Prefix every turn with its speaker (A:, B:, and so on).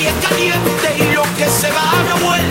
A: caliente, caliente y lo que se va no vuelve.